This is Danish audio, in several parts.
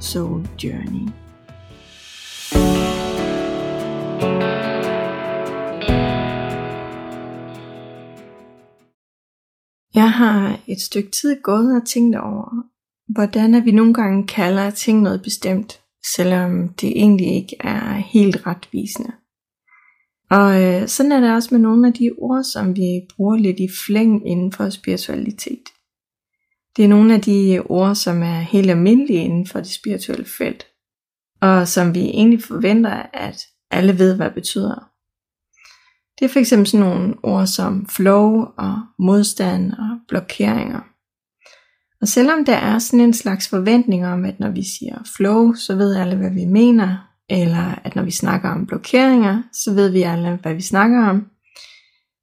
Soul Journey. Jeg har et stykke tid gået og tænkt over, hvordan at vi nogle gange kalder ting noget bestemt, selvom det egentlig ikke er helt retvisende. Og øh, sådan er det også med nogle af de ord, som vi bruger lidt i flæng inden for spiritualitet. Det er nogle af de ord, som er helt almindelige inden for det spirituelle felt, og som vi egentlig forventer, at alle ved, hvad det betyder. Det er for eksempel sådan nogle ord som flow og modstand og blokeringer. Og selvom der er sådan en slags forventning om, at når vi siger flow, så ved alle, hvad vi mener, eller at når vi snakker om blokeringer, så ved vi alle, hvad vi snakker om,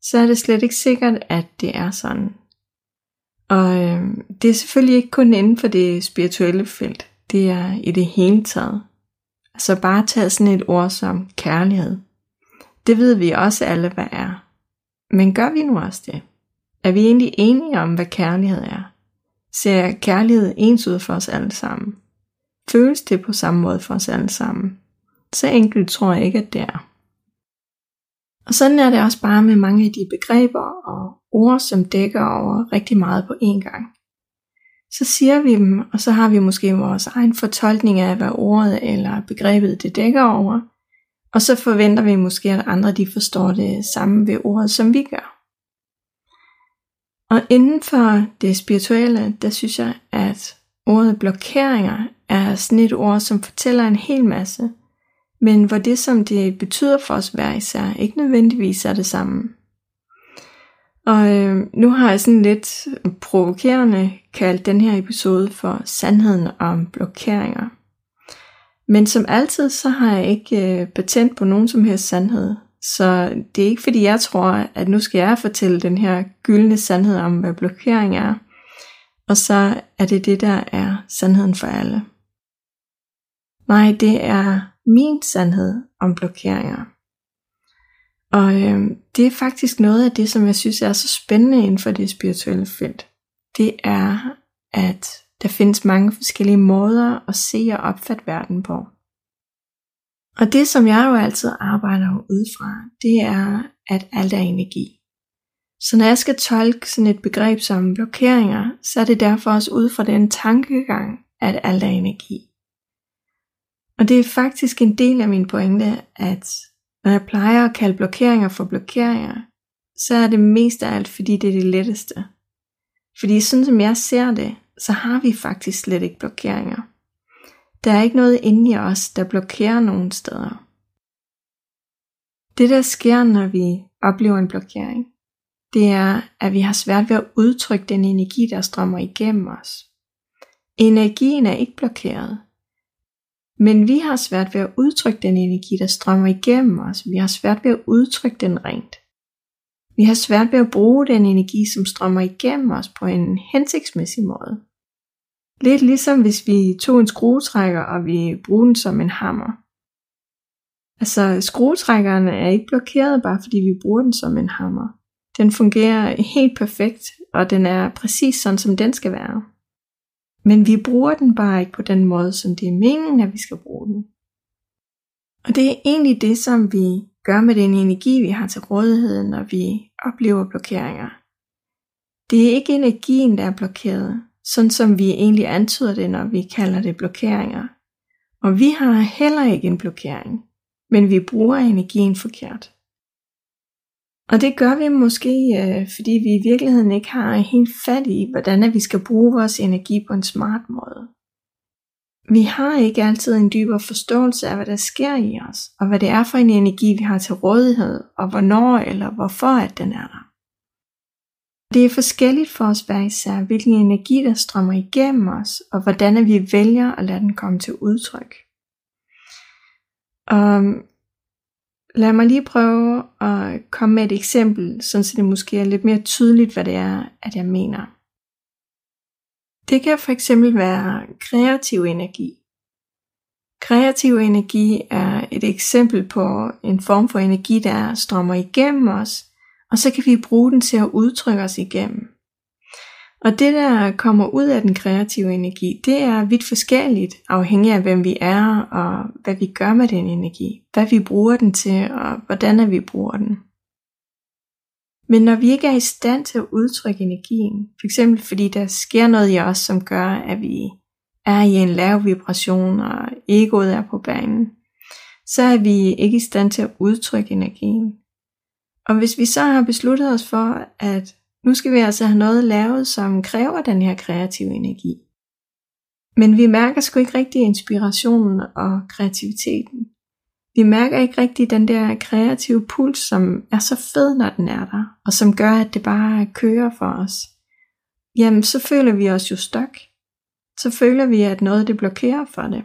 så er det slet ikke sikkert, at det er sådan. Og øh, det er selvfølgelig ikke kun inden for det spirituelle felt, det er i det hele taget. Altså bare tage sådan et ord som kærlighed. Det ved vi også alle, hvad er. Men gør vi nu også det? Er vi egentlig enige om, hvad kærlighed er? Ser kærlighed ens ud for os alle sammen? Føles det på samme måde for os alle sammen? Så enkelt tror jeg ikke, at det er. Og sådan er det også bare med mange af de begreber og ord, som dækker over rigtig meget på én gang. Så siger vi dem, og så har vi måske vores egen fortolkning af, hvad ordet eller begrebet det dækker over, og så forventer vi måske, at andre de forstår det samme ved ordet, som vi gør. Og inden for det spirituelle, der synes jeg, at ordet blokeringer er sådan et ord, som fortæller en hel masse, men hvor det, som det betyder for os hver især, ikke nødvendigvis er det samme. Og øh, nu har jeg sådan lidt provokerende kaldt den her episode for sandheden om blokeringer. Men som altid, så har jeg ikke øh, patent på nogen som helst sandhed. Så det er ikke fordi jeg tror, at nu skal jeg fortælle den her gyldne sandhed om, hvad blokering er. Og så er det det, der er sandheden for alle. Nej, det er min sandhed om blokeringer. Og øh, det er faktisk noget af det, som jeg synes er så spændende inden for det spirituelle felt. Det er, at der findes mange forskellige måder at se og opfatte verden på. Og det, som jeg jo altid arbejder ud fra, det er, at alt er energi. Så når jeg skal tolke sådan et begreb som blokeringer, så er det derfor også ud fra den tankegang, at alt er energi. Og det er faktisk en del af min pointe, at når jeg plejer at kalde blokeringer for blokeringer, så er det mest af alt, fordi det er det letteste. Fordi sådan som jeg ser det, så har vi faktisk slet ikke blokeringer. Der er ikke noget inde i os, der blokerer nogen steder. Det der sker, når vi oplever en blokering, det er, at vi har svært ved at udtrykke den energi, der strømmer igennem os. Energien er ikke blokeret, men vi har svært ved at udtrykke den energi, der strømmer igennem os. Vi har svært ved at udtrykke den rent. Vi har svært ved at bruge den energi, som strømmer igennem os på en hensigtsmæssig måde. Lidt ligesom hvis vi tog en skruetrækker, og vi bruger den som en hammer. Altså skruetrækkeren er ikke blokeret, bare fordi vi bruger den som en hammer. Den fungerer helt perfekt, og den er præcis sådan, som den skal være. Men vi bruger den bare ikke på den måde, som det er meningen, at vi skal bruge den. Og det er egentlig det, som vi gør med den energi, vi har til rådighed, når vi oplever blokeringer. Det er ikke energien, der er blokeret, sådan som vi egentlig antyder det, når vi kalder det blokeringer. Og vi har heller ikke en blokering, men vi bruger energien forkert. Og det gør vi måske, øh, fordi vi i virkeligheden ikke har helt fat i, hvordan vi skal bruge vores energi på en smart måde. Vi har ikke altid en dybere forståelse af, hvad der sker i os, og hvad det er for en energi, vi har til rådighed, og hvornår eller hvorfor at den er der. Det er forskelligt for os hver især, hvilken energi der strømmer igennem os, og hvordan vi vælger at lade den komme til udtryk. Og lad mig lige prøve at komme med et eksempel, så det måske er lidt mere tydeligt, hvad det er, at jeg mener. Det kan for eksempel være kreativ energi. Kreativ energi er et eksempel på en form for energi, der strømmer igennem os, og så kan vi bruge den til at udtrykke os igennem. Og det, der kommer ud af den kreative energi, det er vidt forskelligt, afhængig af hvem vi er, og hvad vi gør med den energi, hvad vi bruger den til, og hvordan vi bruger den. Men når vi ikke er i stand til at udtrykke energien, f.eks. fordi der sker noget i os, som gør, at vi er i en lav vibration, og egoet er på banen, så er vi ikke i stand til at udtrykke energien. Og hvis vi så har besluttet os for, at nu skal vi altså have noget lavet, som kræver den her kreative energi. Men vi mærker sgu ikke rigtig inspirationen og kreativiteten. Vi mærker ikke rigtig den der kreative puls, som er så fed, når den er der, og som gør, at det bare kører for os. Jamen, så føler vi os jo stok. Så føler vi, at noget det blokerer for det.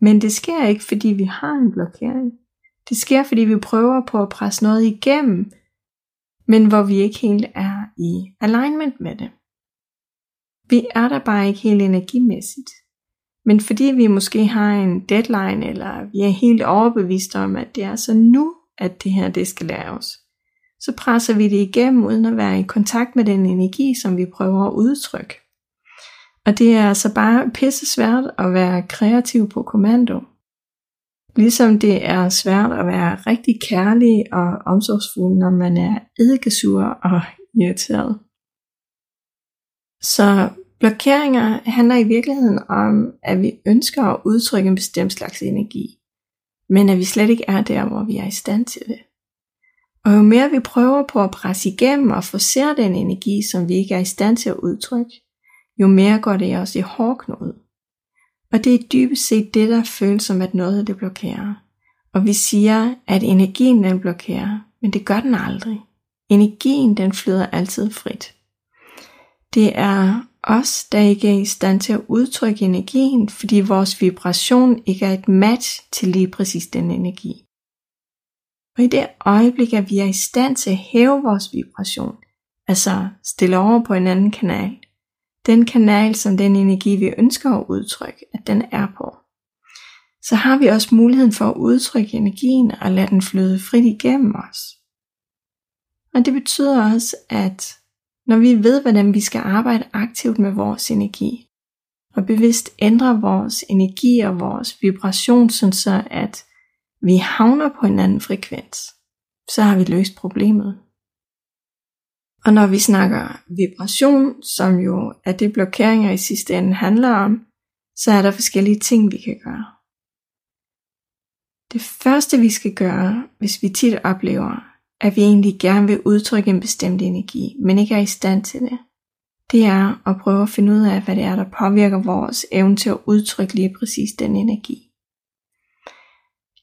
Men det sker ikke, fordi vi har en blokering. Det sker, fordi vi prøver på at presse noget igennem, men hvor vi ikke helt er i alignment med det. Vi er der bare ikke helt energimæssigt. Men fordi vi måske har en deadline, eller vi er helt overbeviste om, at det er så nu, at det her det skal laves, så presser vi det igennem uden at være i kontakt med den energi, som vi prøver at udtrykke. Og det er altså bare pisse svært at være kreativ på kommando. Ligesom det er svært at være rigtig kærlig og omsorgsfuld, når man er eddikesur og irriteret. Så blokeringer handler i virkeligheden om, at vi ønsker at udtrykke en bestemt slags energi, men at vi slet ikke er der, hvor vi er i stand til det. Og jo mere vi prøver på at presse igennem og forsere den energi, som vi ikke er i stand til at udtrykke, jo mere går det også i hårdknud. Og det er dybest set det, der føles som, at noget det blokerer. Og vi siger, at energien den blokerer, men det gør den aldrig. Energien den flyder altid frit. Det er os, der ikke er i stand til at udtrykke energien, fordi vores vibration ikke er et match til lige præcis den energi. Og i det øjeblik, at vi er i stand til at hæve vores vibration, altså stille over på en anden kanal, den kanal, som den energi, vi ønsker at udtrykke, at den er på. Så har vi også muligheden for at udtrykke energien og lade den flyde frit igennem os. Og det betyder også, at når vi ved, hvordan vi skal arbejde aktivt med vores energi, og bevidst ændre vores energi og vores vibration, så at vi havner på en anden frekvens, så har vi løst problemet. Og når vi snakker vibration, som jo er det blokeringer i sidste ende handler om, så er der forskellige ting, vi kan gøre. Det første vi skal gøre, hvis vi tit oplever, at vi egentlig gerne vil udtrykke en bestemt energi, men ikke er i stand til det, det er at prøve at finde ud af, hvad det er, der påvirker vores evne til at udtrykke lige præcis den energi.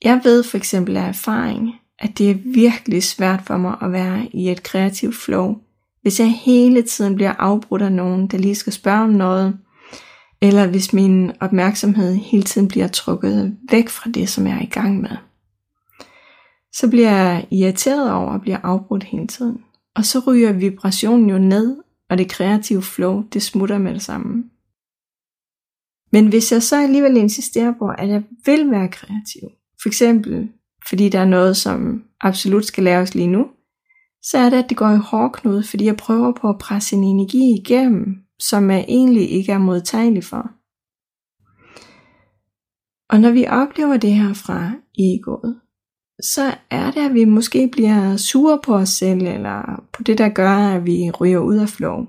Jeg ved for eksempel af erfaring, at det er virkelig svært for mig at være i et kreativt flow, hvis jeg hele tiden bliver afbrudt af nogen, der lige skal spørge om noget, eller hvis min opmærksomhed hele tiden bliver trukket væk fra det, som jeg er i gang med, så bliver jeg irriteret over at blive afbrudt hele tiden. Og så ryger vibrationen jo ned, og det kreative flow, det smutter med det samme. Men hvis jeg så alligevel insisterer på, at jeg vil være kreativ, for eksempel fordi der er noget, som absolut skal laves lige nu, så er det, at det går i hårdknude, fordi jeg prøver på at presse en energi igennem, som jeg egentlig ikke er modtagelig for. Og når vi oplever det her fra egoet, så er det, at vi måske bliver sure på os selv, eller på det, der gør, at vi ryger ud af flow.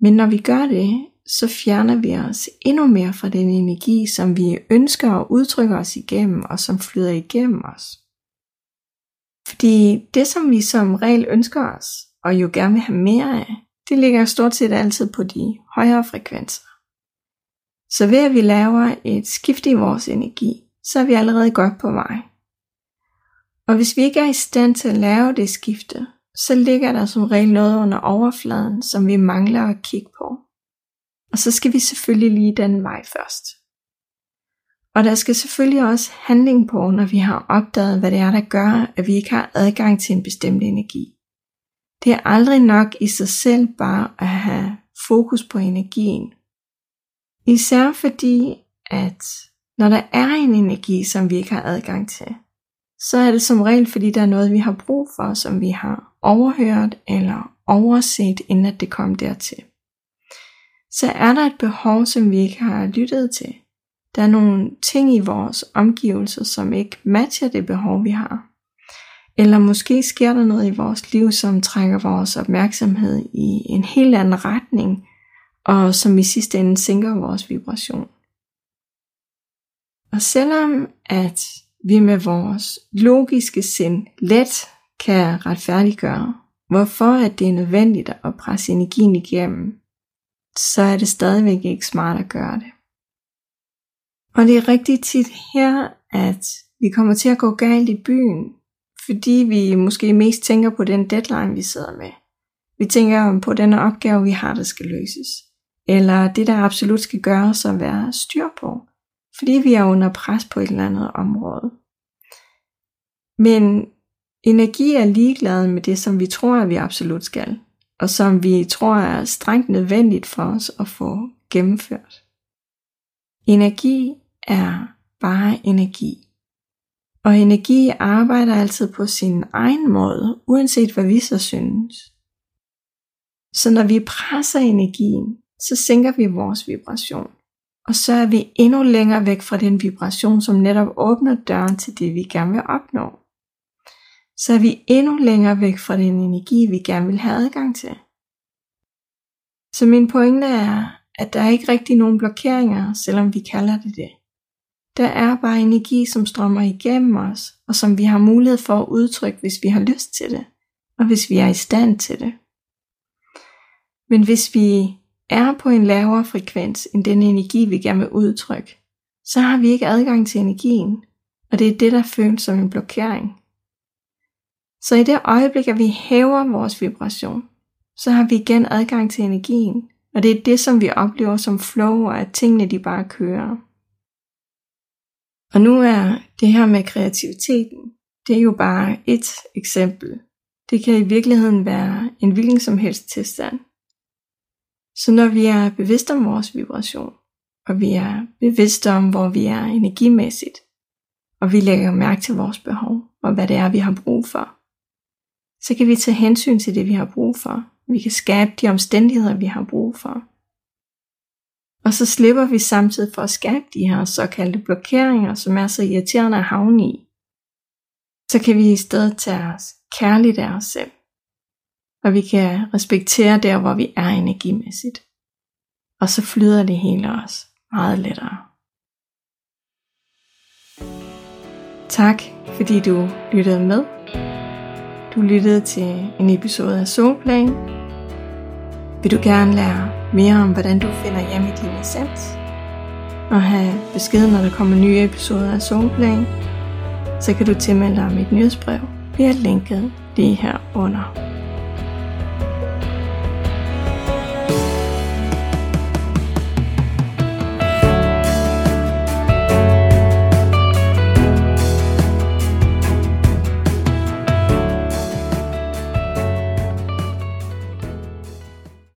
Men når vi gør det, så fjerner vi os endnu mere fra den energi, som vi ønsker at udtrykke os igennem, og som flyder igennem os. Fordi det, som vi som regel ønsker os, og jo gerne vil have mere af, det ligger stort set altid på de højere frekvenser. Så ved at vi laver et skift i vores energi, så er vi allerede godt på vej. Og hvis vi ikke er i stand til at lave det skifte, så ligger der som regel noget under overfladen, som vi mangler at kigge på. Og så skal vi selvfølgelig lige den vej først. Og der skal selvfølgelig også handling på, når vi har opdaget, hvad det er, der gør, at vi ikke har adgang til en bestemt energi. Det er aldrig nok i sig selv bare at have fokus på energien. Især fordi, at når der er en energi, som vi ikke har adgang til, så er det som regel, fordi der er noget, vi har brug for, som vi har overhørt eller overset, inden at det kom dertil. Så er der et behov, som vi ikke har lyttet til. Der er nogle ting i vores omgivelser, som ikke matcher det behov, vi har. Eller måske sker der noget i vores liv, som trækker vores opmærksomhed i en helt anden retning, og som i sidste ende sænker vores vibration. Og selvom at vi med vores logiske sind let kan retfærdiggøre, hvorfor at det er nødvendigt at presse energien igennem, så er det stadigvæk ikke smart at gøre det. Og det er rigtig tit her, at vi kommer til at gå galt i byen, fordi vi måske mest tænker på den deadline, vi sidder med. Vi tænker på den opgave, vi har, der skal løses. Eller det, der absolut skal gøres og være styr på. Fordi vi er under pres på et eller andet område. Men energi er ligeglad med det, som vi tror, at vi absolut skal. Og som vi tror er strengt nødvendigt for os at få gennemført. Energi er bare energi. Og energi arbejder altid på sin egen måde, uanset hvad vi så synes. Så når vi presser energien, så sænker vi vores vibration. Og så er vi endnu længere væk fra den vibration, som netop åbner døren til det, vi gerne vil opnå. Så er vi endnu længere væk fra den energi, vi gerne vil have adgang til. Så min pointe er, at der er ikke rigtig nogen blokeringer, selvom vi kalder det det. Der er bare energi, som strømmer igennem os, og som vi har mulighed for at udtrykke, hvis vi har lyst til det, og hvis vi er i stand til det. Men hvis vi er på en lavere frekvens end den energi, vi gerne vil udtrykke, så har vi ikke adgang til energien, og det er det, der føles som en blokering. Så i det øjeblik, at vi hæver vores vibration, så har vi igen adgang til energien, og det er det, som vi oplever som flow, og at tingene de bare kører. Og nu er det her med kreativiteten, det er jo bare et eksempel. Det kan i virkeligheden være en hvilken som helst tilstand. Så når vi er bevidste om vores vibration, og vi er bevidste om, hvor vi er energimæssigt, og vi lægger mærke til vores behov, og hvad det er, vi har brug for, så kan vi tage hensyn til det, vi har brug for. Vi kan skabe de omstændigheder, vi har brug for. Og så slipper vi samtidig for at skabe de her såkaldte blokeringer, som er så irriterende at havne i. Så kan vi i stedet tage os kærligt af os selv. Og vi kan respektere der, hvor vi er energimæssigt. Og så flyder det hele os meget lettere. Tak fordi du lyttede med. Du lyttede til en episode af Soulplan. Vil du gerne lære mere om, hvordan du finder hjem i din essens, og have besked, når der kommer nye episoder af Soulplan, så kan du tilmelde dig mit nyhedsbrev via linket lige her under.